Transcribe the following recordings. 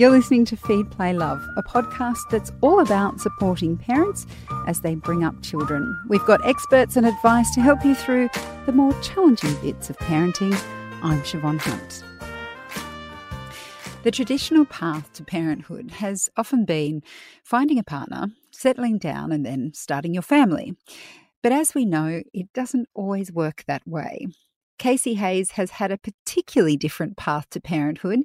You're listening to Feed, Play, Love, a podcast that's all about supporting parents as they bring up children. We've got experts and advice to help you through the more challenging bits of parenting. I'm Siobhan Hunt. The traditional path to parenthood has often been finding a partner, settling down, and then starting your family. But as we know, it doesn't always work that way. Casey Hayes has had a particularly different path to parenthood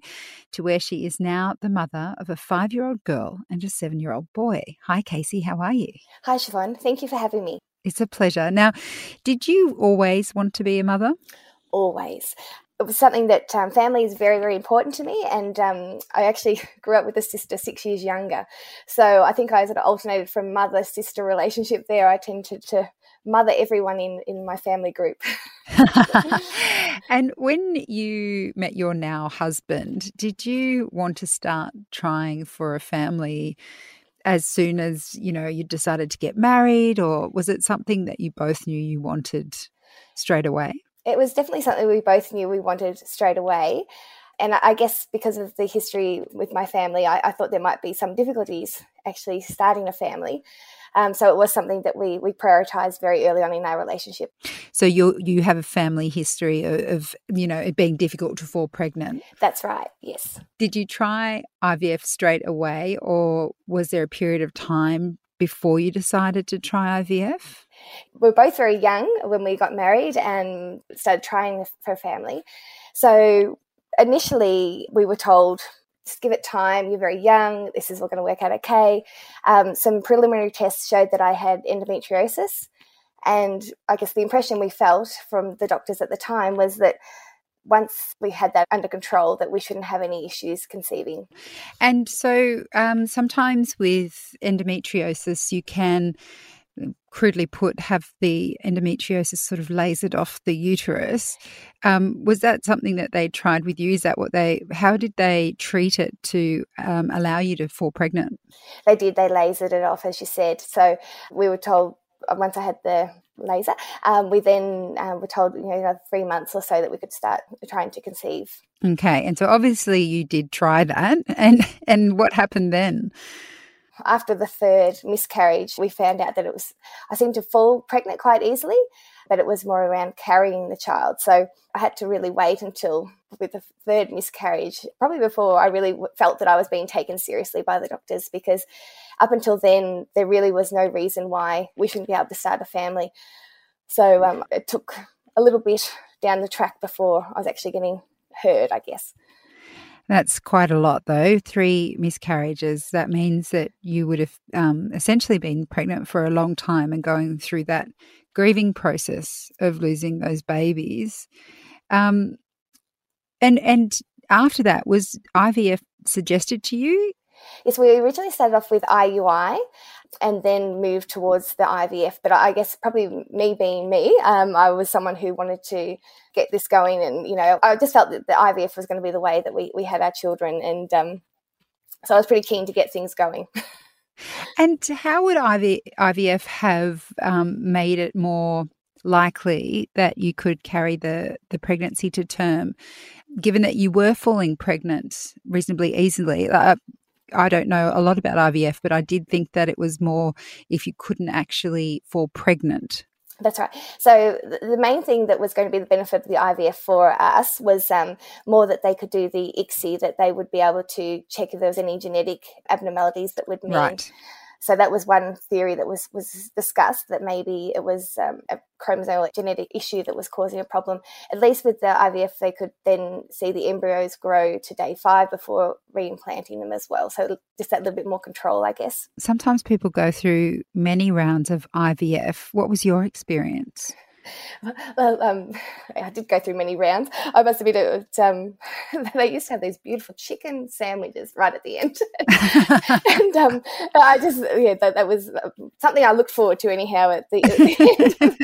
to where she is now the mother of a five year old girl and a seven year old boy. Hi, Casey. How are you? Hi, Siobhan. Thank you for having me. It's a pleasure. Now, did you always want to be a mother? Always it was something that um, family is very, very important to me. And um, I actually grew up with a sister six years younger. So I think I sort of alternated from mother sister relationship there. I tended to mother everyone in, in my family group. and when you met your now husband, did you want to start trying for a family? as soon as you know you decided to get married or was it something that you both knew you wanted straight away it was definitely something we both knew we wanted straight away. And I guess because of the history with my family, I, I thought there might be some difficulties actually starting a family. Um, so it was something that we we prioritized very early on in our relationship. So you you have a family history of, of, you know it being difficult to fall pregnant. That's right. Yes. Did you try IVF straight away, or was there a period of time before you decided to try IVF? We are both very young when we got married and started trying for family. So initially, we were told, just give it time, you're very young, this is all going to work out okay. Um, some preliminary tests showed that I had endometriosis. And I guess the impression we felt from the doctors at the time was that once we had that under control that we shouldn't have any issues conceiving. And so um, sometimes with endometriosis, you can crudely put, have the endometriosis sort of lasered off the uterus. Um, was that something that they tried with you? Is that what they? How did they treat it to um, allow you to fall pregnant? They did. They lasered it off, as you said. So we were told uh, once I had the laser, um, we then uh, were told, you know, another three months or so that we could start trying to conceive. Okay, and so obviously you did try that, and and what happened then? After the third miscarriage, we found out that it was I seemed to fall pregnant quite easily, but it was more around carrying the child. So I had to really wait until with the third miscarriage, probably before I really felt that I was being taken seriously by the doctors, because up until then, there really was no reason why we shouldn't be able to start a family. So um, it took a little bit down the track before I was actually getting heard, I guess. That's quite a lot, though. Three miscarriages. That means that you would have um, essentially been pregnant for a long time and going through that grieving process of losing those babies. Um, and and after that, was IVF suggested to you? Yes, we originally started off with IUI and then moved towards the IVF. But I guess probably me being me, um, I was someone who wanted to get this going. And, you know, I just felt that the IVF was going to be the way that we, we had our children. And um, so I was pretty keen to get things going. and how would IV, IVF have um, made it more likely that you could carry the, the pregnancy to term, given that you were falling pregnant reasonably easily? Uh, I don't know a lot about IVF, but I did think that it was more if you couldn't actually fall pregnant. That's right. So the main thing that was going to be the benefit of the IVF for us was um, more that they could do the ICSI, that they would be able to check if there was any genetic abnormalities that would mean right. So that was one theory that was was discussed that maybe it was um, a chromosomal genetic issue that was causing a problem. At least with the IVF, they could then see the embryos grow to day five before reimplanting them as well. So just that little bit more control, I guess. Sometimes people go through many rounds of IVF. What was your experience? well, um, I did go through many rounds. I must admit, it, um, they used to have these beautiful chicken sandwiches right at the end, and um, I just yeah, that, that, was uh, something I looked forward to anyhow at the, at the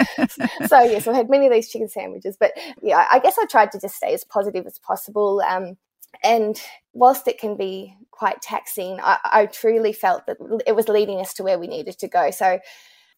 end. so yes, I had many of these chicken sandwiches, but yeah, I guess I tried to just stay as positive as possible. Um, and whilst it can be quite taxing, I, I truly felt that it was leading us to where we needed to go. So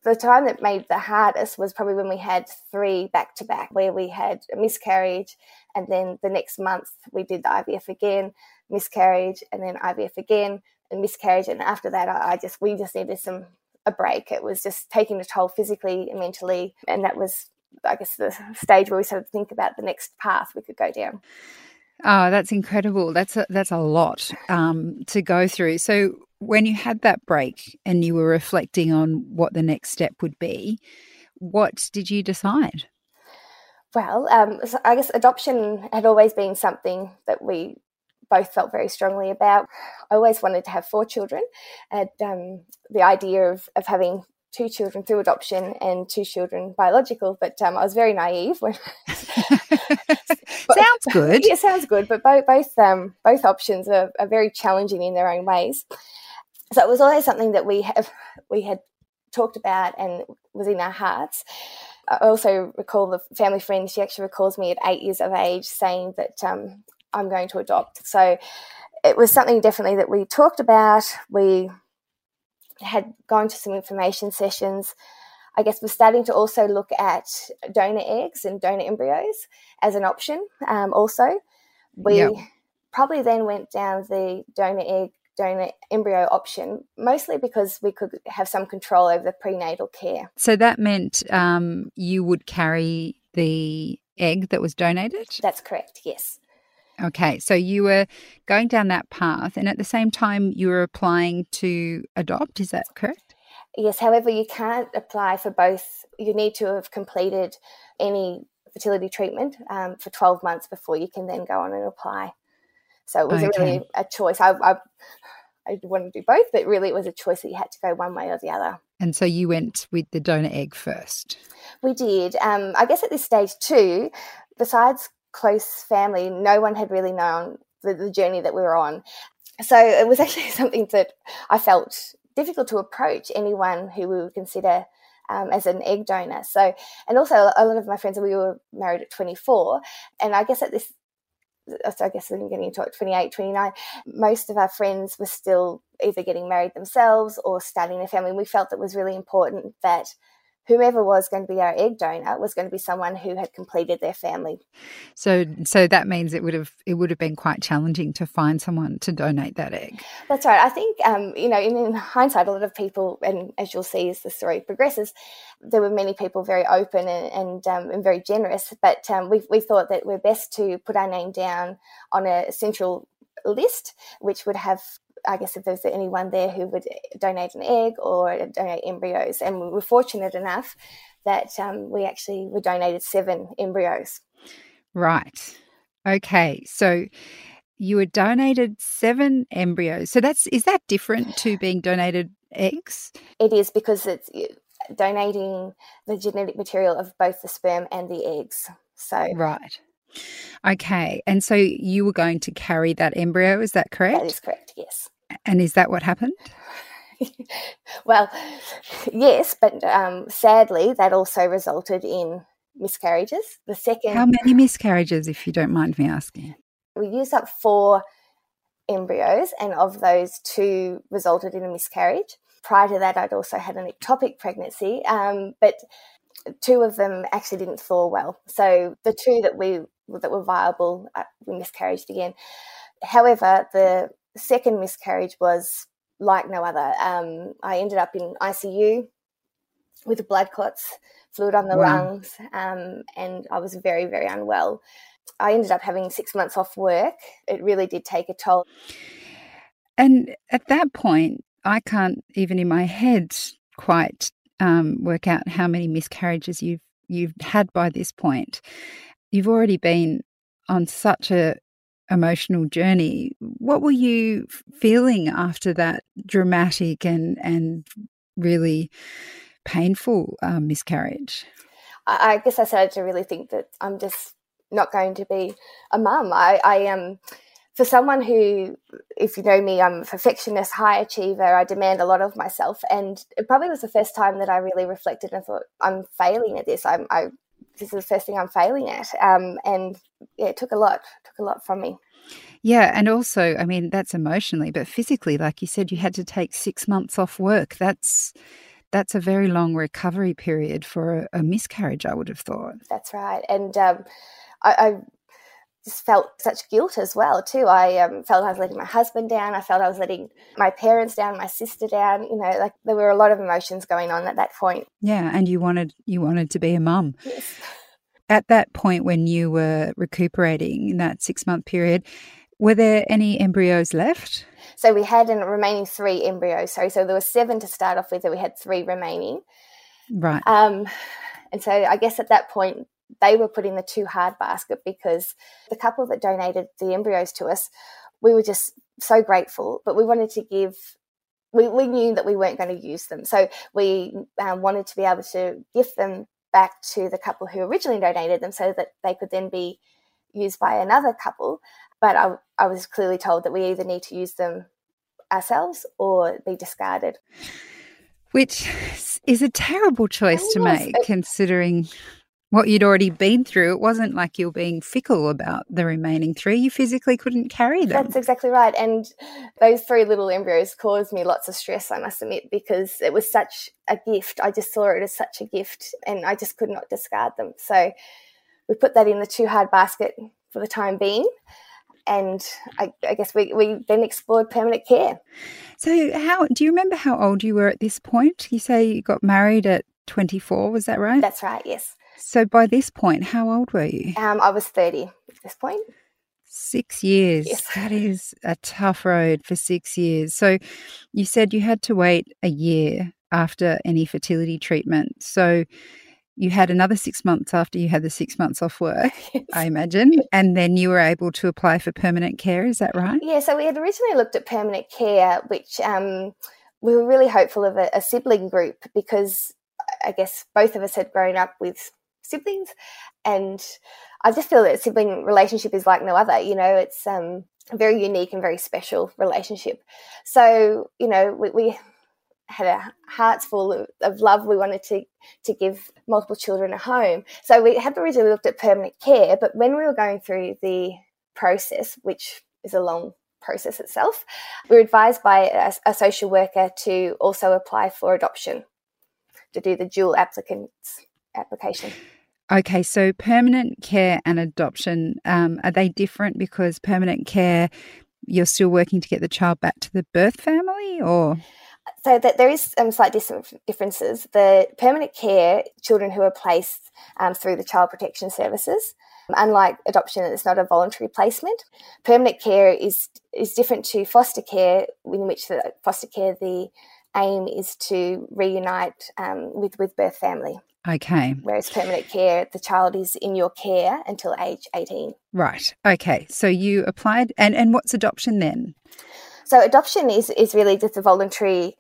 the time that made the hardest was probably when we had three back to back, where we had a miscarriage And then the next month, we did the IVF again, miscarriage, and then IVF again, and miscarriage. And after that, I, just, we just needed some, a break. It was just taking a toll physically and mentally. And that was, I guess, the stage where we started to think about the next path we could go down. Oh, that's incredible. That's a, that's a lot um, to go through. So, when you had that break and you were reflecting on what the next step would be, what did you decide? Well, um, so I guess adoption had always been something that we both felt very strongly about. I always wanted to have four children, and um, the idea of, of having two children through adoption and two children biological, but um, I was very naive when. sounds good. Yeah, sounds good, but both both um, both options are, are, very challenging in their own ways. So it was always something that we have we had talked about and was in our hearts. I also recall the family friend. She actually recalls me at eight years of age saying that um, I'm going to adopt. So it was something definitely that we talked about. We had gone to some information sessions. I guess we're starting to also look at donor eggs and donor embryos as an option. Um, also, we yep. probably then went down the donor egg donor embryo option, mostly because we could have some control over the prenatal care. So that meant um, you would carry the egg that was donated? That's correct, yes. Okay, so you were going down that path, and at the same time, you were applying to adopt. Is that correct? Yes. However, you can't apply for both. You need to have completed any fertility treatment um, for 12 months before you can then go on and apply. So it was okay. really a choice. I, I, I wanted to do both, but really it was a choice that you had to go one way or the other. And so you went with the donor egg first? We did. Um, I guess at this stage, too, besides close family, no one had really known the, the journey that we were on. So it was actually something that I felt difficult to approach anyone who we would consider um, as an egg donor. So, and also a lot of my friends, we were married at 24, and I guess at this, I guess I'm getting into it 28, 29, most of our friends were still either getting married themselves or starting a family. We felt it was really important that whoever was going to be our egg donor was going to be someone who had completed their family. So, so that means it would have it would have been quite challenging to find someone to donate that egg. That's right. I think um, you know, in, in, hindsight, a lot of people, and as you'll see as the story progresses, there were many people very open and and, um, and very generous. But um, we we thought that we're best to put our name down on a central list, which would have I guess if there's anyone there who would donate an egg or donate embryos, and we were fortunate enough that um, we actually were donated seven embryos. Right. Okay. So you were donated seven embryos. So that's is that different to being donated eggs? It is because it's donating the genetic material of both the sperm and the eggs. So right. Okay. And so you were going to carry that embryo, is that correct? That is correct, yes. And is that what happened? well, yes, but um, sadly, that also resulted in miscarriages. The second. How many miscarriages, if you don't mind me asking? We used up four embryos, and of those, two resulted in a miscarriage. Prior to that, I'd also had an ectopic pregnancy, um, but two of them actually didn't thaw well. So the two that we that were viable, uh, we miscarried again. However, the second miscarriage was like no other. Um, I ended up in ICU with blood clots, fluid on the wow. lungs, um, and I was very, very unwell. I ended up having six months off work. It really did take a toll. And at that point, I can't even in my head quite um, work out how many miscarriages you've you've had by this point. You've already been on such a emotional journey. What were you feeling after that dramatic and and really painful um, miscarriage? I, guess I started to really think that I'm just not going to be a mum. I, I am. For someone who, if you know me, I'm a perfectionist, high achiever, I demand a lot of myself. And it probably was the first time that I really reflected and thought, I'm failing at this. I'm, I this is the first thing I'm failing at. Um, and yeah, it took a lot, took a lot from me. Yeah, and also, I mean, that's emotionally, but physically, like you said, you had to take six months off work. That's that's a very long recovery period for a, a miscarriage. I would have thought. That's right, and um, I, I just felt such guilt as well too. I um, felt I was letting my husband down. I felt I was letting my parents down, my sister down. You know, like there were a lot of emotions going on at that point. Yeah, and you wanted you wanted to be a mum. Yes. At that point, when you were recuperating in that six month period, were there any embryos left? So we had a remaining three embryos. Sorry, so there were seven to start off with, and we had three remaining. Right. Um, and so I guess at that point they were put in the too hard basket because the couple that donated the embryos to us, we were just so grateful, but we wanted to give. We, we knew that we weren't going to use them. So we um, wanted to be able to gift them back to the couple who originally donated them so that they could then be used by another couple. But I, I was clearly told that we either need to use them ourselves or be discarded. Which is a terrible choice to make, considering what you'd already been through. It wasn't like you were being fickle about the remaining three. You physically couldn't carry them. That's exactly right. And those three little embryos caused me lots of stress, I must admit, because it was such a gift. I just saw it as such a gift and I just could not discard them. So we put that in the too hard basket for the time being. And I, I guess we, we then explored permanent care. So, how do you remember how old you were at this point? You say you got married at 24, was that right? That's right, yes. So by this point, how old were you? Um, I was 30 at this point. Six years. Yes. That is a tough road for six years. So you said you had to wait a year after any fertility treatment. So you had another six months after you had the six months off work, yes. I imagine, and then you were able to apply for permanent care. Is that right? Yeah. So we had originally looked at permanent care, which um, we were really hopeful of a, a sibling group because I guess both of us had grown up with siblings. And I just feel that sibling relationship is like no other. You know, it's um, a very unique and very special relationship. So, you know, we, we had a hearts full of, of, love. We wanted to to give multiple children a home. So we had originally looked at permanent care, but when we were going through the process, which is a long process itself, we were advised by a, a social worker to also apply for adoption, to do the dual applicants application. Okay, so permanent care and adoption, um, are they different because permanent care, you're still working to get the child back to the birth family or? So that there is um, slight differences. The permanent care, children who are placed um, through the Child Protection Services, unlike adoption, it's not a voluntary placement. Permanent care is is different to foster care, in which the foster care the aim is to reunite um, with with birth family. Okay. Whereas permanent care, the child is in your care until age 18. Right. Okay. So you applied, and, and what's adoption then? So adoption is, is really just a voluntary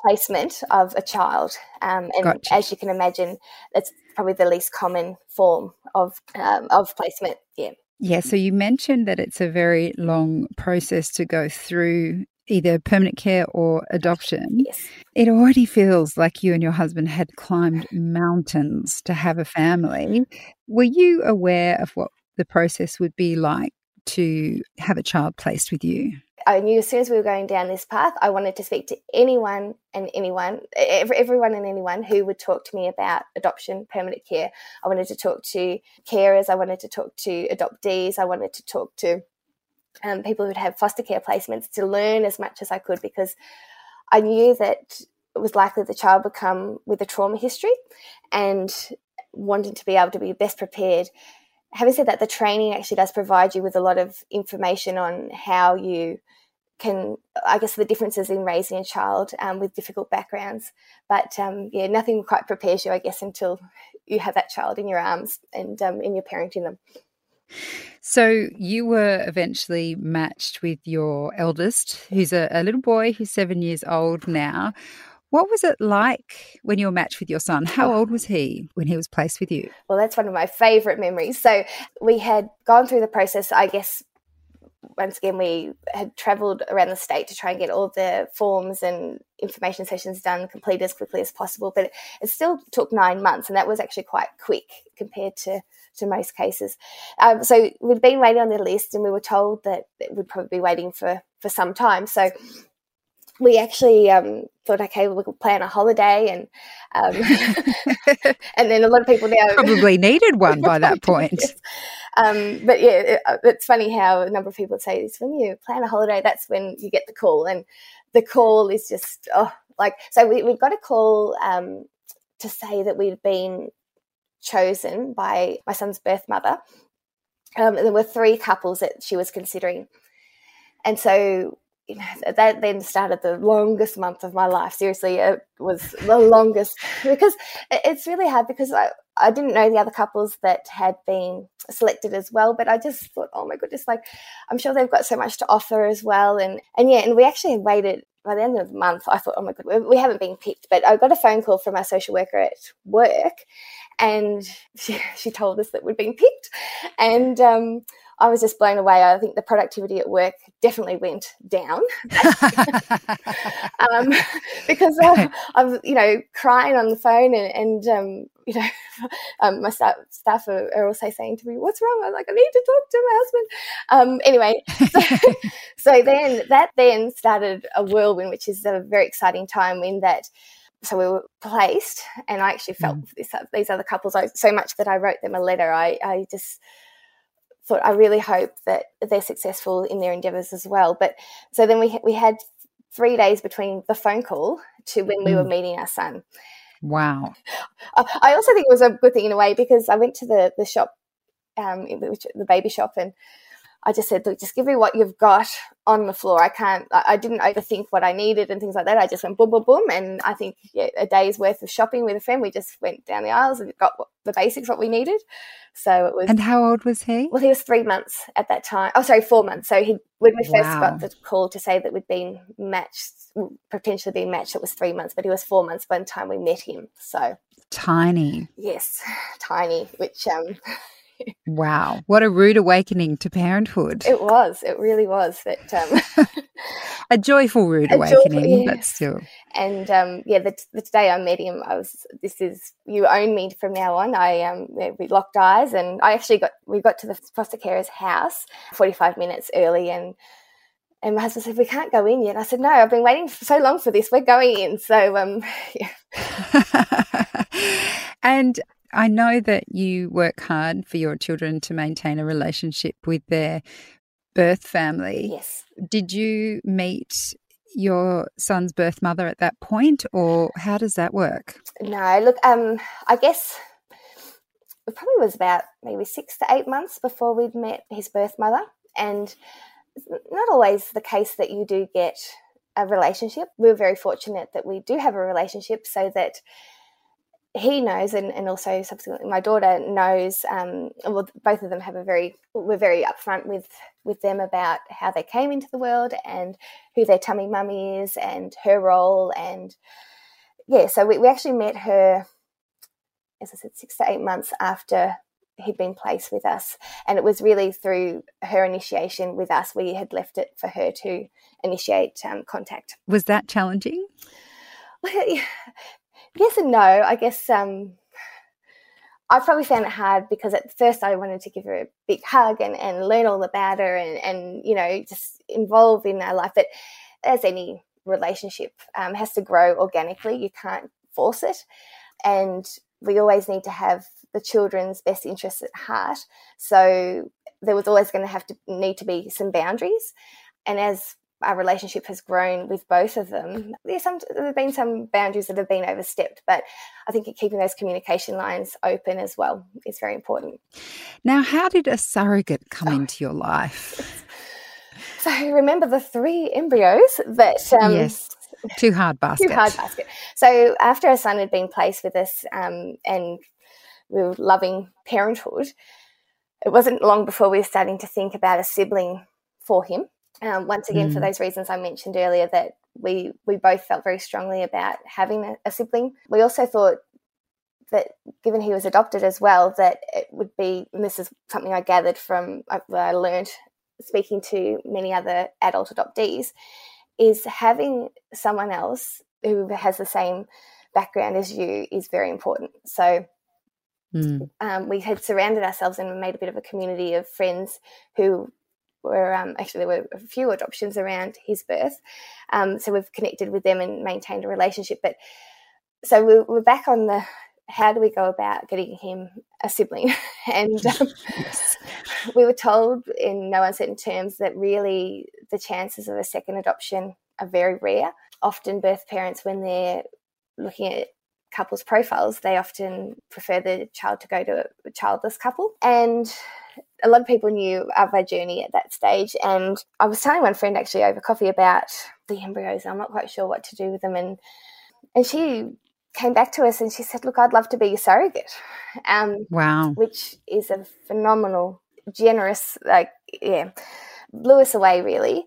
placement of a child. Um, and gotcha. as you can imagine, it's probably the least common form of, um, of placement. Yeah. Yeah, so you mentioned that it's a very long process to go through either permanent care or adoption, yes. it already feels like you and your husband had climbed mountains to have a family. Mm-hmm. Were you aware of what the process would be like to have a child placed with you? I knew as soon as we were going down this path, I wanted to speak to anyone and anyone, everyone and anyone who would talk to me about adoption, permanent care. I wanted to talk to carers. I wanted to talk to adoptees. I wanted to talk to um, people who'd have foster care placements to learn as much as I could because I knew that it was likely the child would come with a trauma history and wanting to be able to be best prepared. Having said that, the training actually does provide you with a lot of information on how you can, I guess, the differences in raising a child um, with difficult backgrounds. But um, yeah, nothing quite prepares you, I guess, until you have that child in your arms and um, in your parenting them. So you were eventually matched with your eldest, who's a, a, little boy who's seven years old now. What was it like when you were matched with your son? How old was he when he was placed with you? Well, that's one of my favourite memories. So we had gone through the process, I guess, once again, we had travelled around the state to try and get all the forms and information sessions done, complete as quickly as possible. But it still took nine months, and that was actually quite quick compared to to most cases. Um, so we'd been waiting on the list, and we were told that we'd probably be waiting for for some time. So we actually um, thought, okay, we'll plan a holiday, and um, and then a lot of people now probably needed one by that point. yes. Um, but yeah, it, uh, it's funny how a number of people say this when you plan a holiday, that's when you get the call. And the call is just, oh, like, so we, we got a call um, to say that we'd been chosen by my son's birth mother. Um, there were three couples that she was considering. And so you know, that then started the longest month of my life. Seriously, it was the longest because it's really hard because I, I didn't know the other couples that had been selected as well, but I just thought, oh my goodness, like I'm sure they've got so much to offer as well. And, and yeah, and we actually waited by the end of the month. I thought, oh my God, we haven't been picked, but I got a phone call from our social worker at work and she, she told us that we'd been picked. And, um, I was just blown away. I think the productivity at work definitely went down um, because uh, I'm, you know, crying on the phone and, and um, you know, um, my staff, staff are, are, also saying to me, "What's wrong?" I'm like, "I need to talk to my husband." Um, anyway, so, so then that then started a whirlwind, which is a very exciting time in that so we were placed and i actually felt mm. this, these other couples so much that i wrote them a letter i, I just thought I really hope that they're successful in their endeavours as well. But so then we we had three days between the phone call to when we were mm. meeting our son. Wow. I also think it was a good thing in a way because I went to the the shop, um, the baby shop, and I just said, look, just give me what you've got on the floor. I can't, I didn't overthink what I needed and things like that. I just went boom, boom, boom. And I think yeah, a day's worth of shopping with a friend, we just went down the aisles and got the basics, what we needed. So it was. And how old was he? Well, he was three months at that time. Oh, sorry, four months. So he, when we first wow. got the call to say that we'd been matched, potentially been matched, it was three months, but he was four months by the time we met him. So tiny. Yes, tiny, which, um, wow. What a rude awakening to parenthood. It was. It really was. That um, A joyful rude awakening, joyful, yeah. but still. And um, yeah, the, the, day I met him, I was, this is, you own me from now on. I, um, we locked eyes and I actually got, we got to the foster carer's house 45 minutes early and and my husband said, "We can't go in yet." I said, "No, I've been waiting so long for this. We're going in." So, um, yeah. and I know that you work hard for your children to maintain a relationship with their birth family. Yes. Did you meet your son's birth mother at that point, or how does that work? No, look, um, I guess it probably was about maybe six to eight months before we'd met his birth mother, and not always the case that you do get a relationship. We're very fortunate that we do have a relationship, so that he knows, and, and also subsequently my daughter knows. Um, well, both of them have a very we're very upfront with with them about how they came into the world and who their tummy mummy is and her role and yeah. So we, we actually met her, as I said, six to eight months after he'd been placed with us, and it was really through her initiation with us. We had left it for her to initiate um, contact. Was that challenging? Yes and no. I guess um, I probably found it hard because at first I wanted to give her a big hug and, and learn all about her and, and, you know, just involve in our life. But as any relationship um, has to grow organically, you can't force it. And we always need to have the children's best interests at heart. So there was always going to have to need to be some boundaries. And as our relationship has grown with both of them. There's some there have been some boundaries that have been overstepped, but I think keeping those communication lines open as well is very important. Now, how did a surrogate come oh. into your life? So remember the three embryos that um, yes. Too hard basket. Too hard basket. So after our son had been placed with us um, and we were loving parenthood, it wasn't long before we were starting to think about a sibling for him. Um, once again, mm. for those reasons I mentioned earlier, that we we both felt very strongly about having a, a sibling. We also thought that given he was adopted as well, that it would be, and this is something I gathered from uh, what I learned speaking to many other adult adoptees, is having someone else who has the same background as you is very important. So mm. um, we had surrounded ourselves and made a bit of a community of friends who were um, actually there were a few adoptions around his birth, um, so we've connected with them and maintained a relationship. But so we're, we're back on the how do we go about getting him a sibling? and um, yes. we were told in no uncertain terms that really the chances of a second adoption are very rare. Often, birth parents, when they're looking at couples' profiles, they often prefer the child to go to a childless couple. And a lot of people knew of our journey at that stage. And I was telling one friend actually over coffee about the embryos. I'm not quite sure what to do with them. And and she came back to us and she said, "Look, I'd love to be your surrogate." Um, wow, which is a phenomenal, generous, like yeah, blew us away really,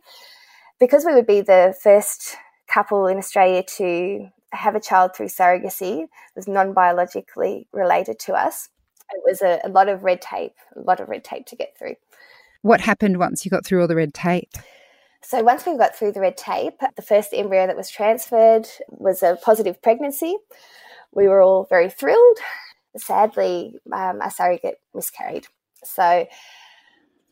because we would be the first couple in Australia to have a child through surrogacy. was non biologically related to us. It was a, a lot of red tape, a lot of red tape to get through. What happened once you got through all the red tape? So once we got through the red tape, the first embryo that was transferred was a positive pregnancy. We were all very thrilled. Sadly, um, our surrogate miscarried. So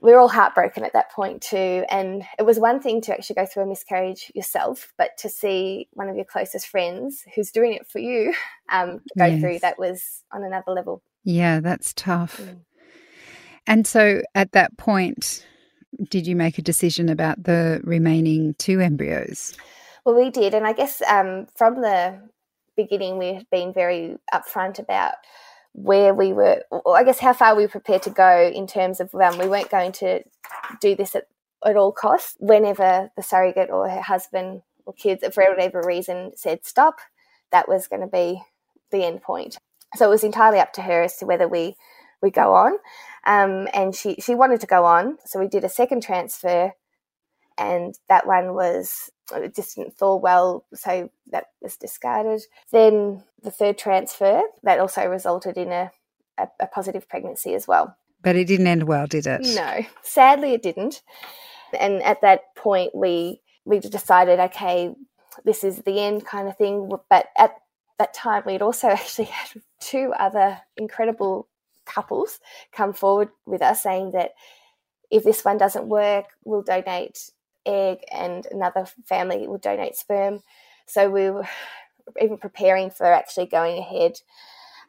we were all heartbroken at that point too. And it was one thing to actually go through a miscarriage yourself, but to see one of your closest friends who's doing it for you um, go yes. through that was on another level. Yeah, that's tough. Mm. And so at that point, did you make a decision about the remaining two embryos? Well, we did. And I guess um, from the beginning, we've been very upfront about where we were, I guess how far we were prepared to go in terms of um, we weren't going to do this at, at all costs. Whenever the surrogate or her husband or kids, for whatever reason, said stop, that was going to be the end point. So it was entirely up to her as to whether we we go on. Um, and she, she wanted to go on. So we did a second transfer, and that one was, it just didn't fall well. So that was discarded. Then the third transfer, that also resulted in a, a, a positive pregnancy as well. But it didn't end well, did it? No, sadly, it didn't. And at that point, we we decided, okay, this is the end kind of thing. But at that time, we'd also actually had two other incredible couples come forward with us saying that if this one doesn't work, we'll donate egg and another family would donate sperm. So we were even preparing for actually going ahead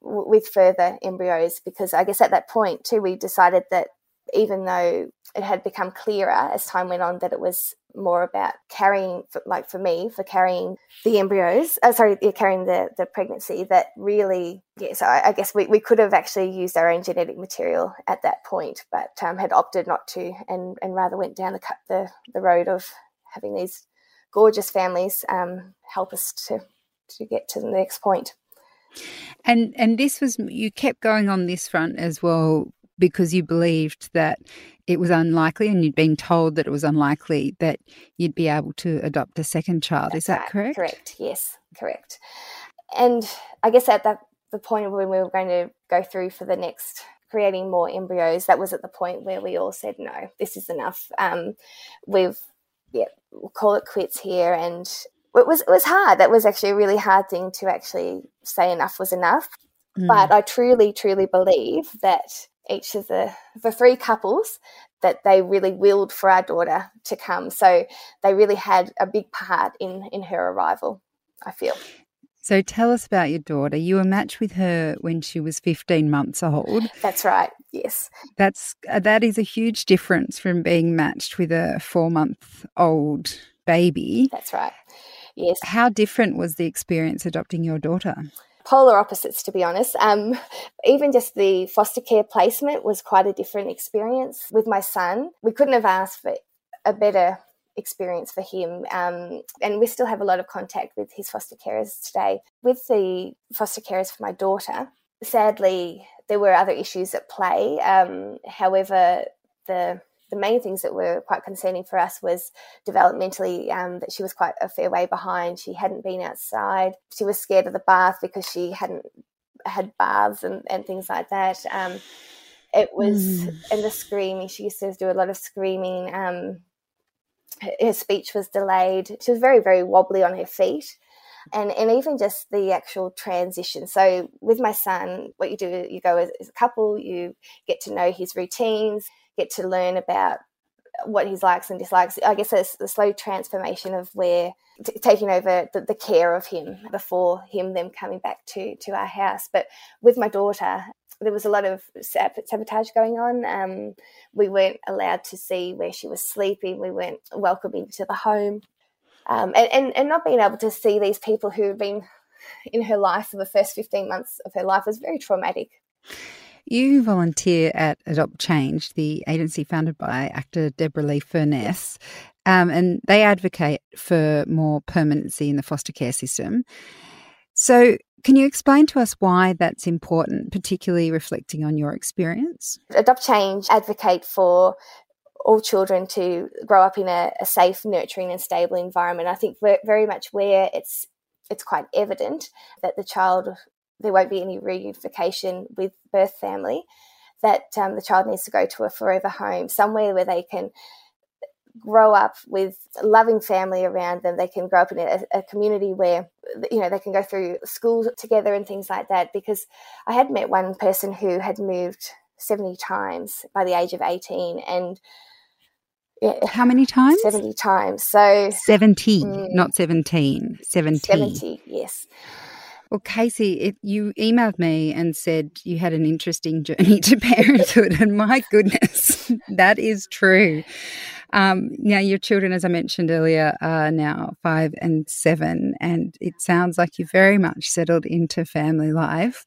with further embryos because I guess at that point too we decided that even though it had become clearer as time went on that it was more about carrying, like for me, for carrying the embryos, uh, sorry, carrying the, the pregnancy, that really, yeah, so I, I, guess we, we could have actually used our own genetic material at that point, but um, had opted not to and, and rather went down the, the, the road of having these gorgeous families um, help us to, to get to the next point. And and this was you kept going on this front as well because you believed that it was unlikely and you'd been told that it was unlikely that you'd be able to adopt a second child. That's Is that right. correct? Correct. Yes, correct. And I guess at that the point when we were going to go through for the next creating more embryos, that was at the point where we all said, no, this is enough. Um, we've, yeah, we'll call it quits here. And it was, it was hard. That was actually a really hard thing to actually say enough was enough. Mm. But I truly, truly believe that each of the the three couples that they really willed for our daughter to come. So they really had a big part in in her arrival. I feel. So tell us about your daughter. You were matched with her when she was 15 months old. That's right. Yes. That's uh, that is a huge difference from being matched with a 4-month-old baby. That's right. Yes. How different was the experience adopting your daughter? Polar opposites, to be honest. Um, even just the foster care placement was quite a different experience with my son. We couldn't have asked for a better experience for him. Um, and we still have a lot of contact with his foster carers today. With the foster carers for my daughter, sadly, there were other issues at play. Um, however, the the main things that were quite concerning for us was developmentally um, that she was quite a fair way behind. She hadn't been outside. She was scared of the bath because she hadn't had baths and, and things like that. Um, it was, mm. and the screaming, she used to do a lot of screaming. Um, her, speech was delayed. She was very, very wobbly on her feet and and even just the actual transition. So with my son, what you do, you go as, a couple, you get to know his routines, get to learn about what his likes and dislikes. I guess it's the slow transformation of where t- taking over the, the, care of him before him then coming back to to our house. But with my daughter, there was a lot of sabotage going on. Um, we weren't allowed to see where she was sleeping. We weren't welcomed into the home. Um, and, and, and not being able to see these people who have been in her life for the first 15 months of her life was very traumatic. You volunteer at Adopt Change, the agency founded by actor Deborra-Lee Furness, um, and they advocate for more permanency in the foster care system. So, can you explain to us why that's important, particularly reflecting on your experience? Adopt Change advocate for all children to grow up in a, a safe, nurturing, and stable environment. I think very much where it's it's quite evident that the child there won't be any reunification with birth family, that um, the child needs to go to a forever home, somewhere where they can grow up with a loving family around them. They can grow up in a, a, community where, you know, they can go through school together and things like that. Because I had met one person who had moved 70 times by the age of 18 and yeah, How many times? 70 times. So 70, mm, not 17. 70. 70, yes. Well, Casey, it, you emailed me and said you had an interesting journey to parenthood, and my goodness, that is true. Um, now, your children, as I mentioned earlier, are now five and seven, and it sounds like you've very much settled into family life.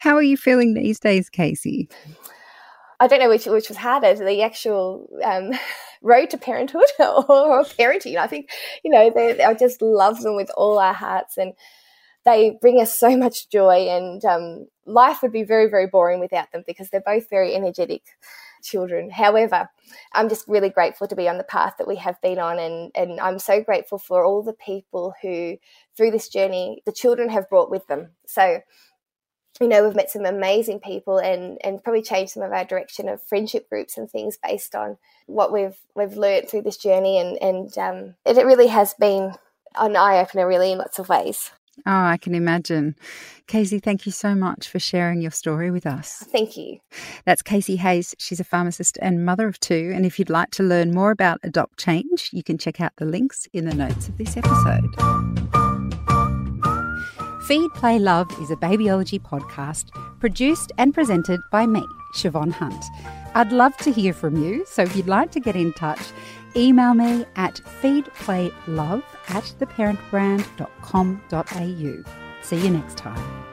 How are you feeling these days, Casey? I don't know which which was harder, the actual um, road to parenthood or, or, parenting. I think you know they, I just love them with all our hearts, and they bring us so much joy and um, life would be very very boring without them because they're both very energetic children. However i'm just really grateful to be on the path that we have been on and, and i'm so grateful for all the people who through this journey the children have brought with them. So you know we've met some amazing people and and probably changed some of our direction of friendship groups and things based on what we've we've learned through this journey and and um, it, it really has been an eye opener really in lots of ways Oh, I can imagine. Casey, thank you so much for sharing your story with us. Thank you. That's Casey Hayes. She's a pharmacist and mother of two. And if you'd like to learn more about Adopt Change, you can check out the links in the notes of this episode. Feed, Play, Love is a babyology podcast produced and presented by me, Siobhan Hunt. I'd love to hear from you, so if you'd like to get in touch, email me at feedplaylove at theparentbrand.com.au. See you next time.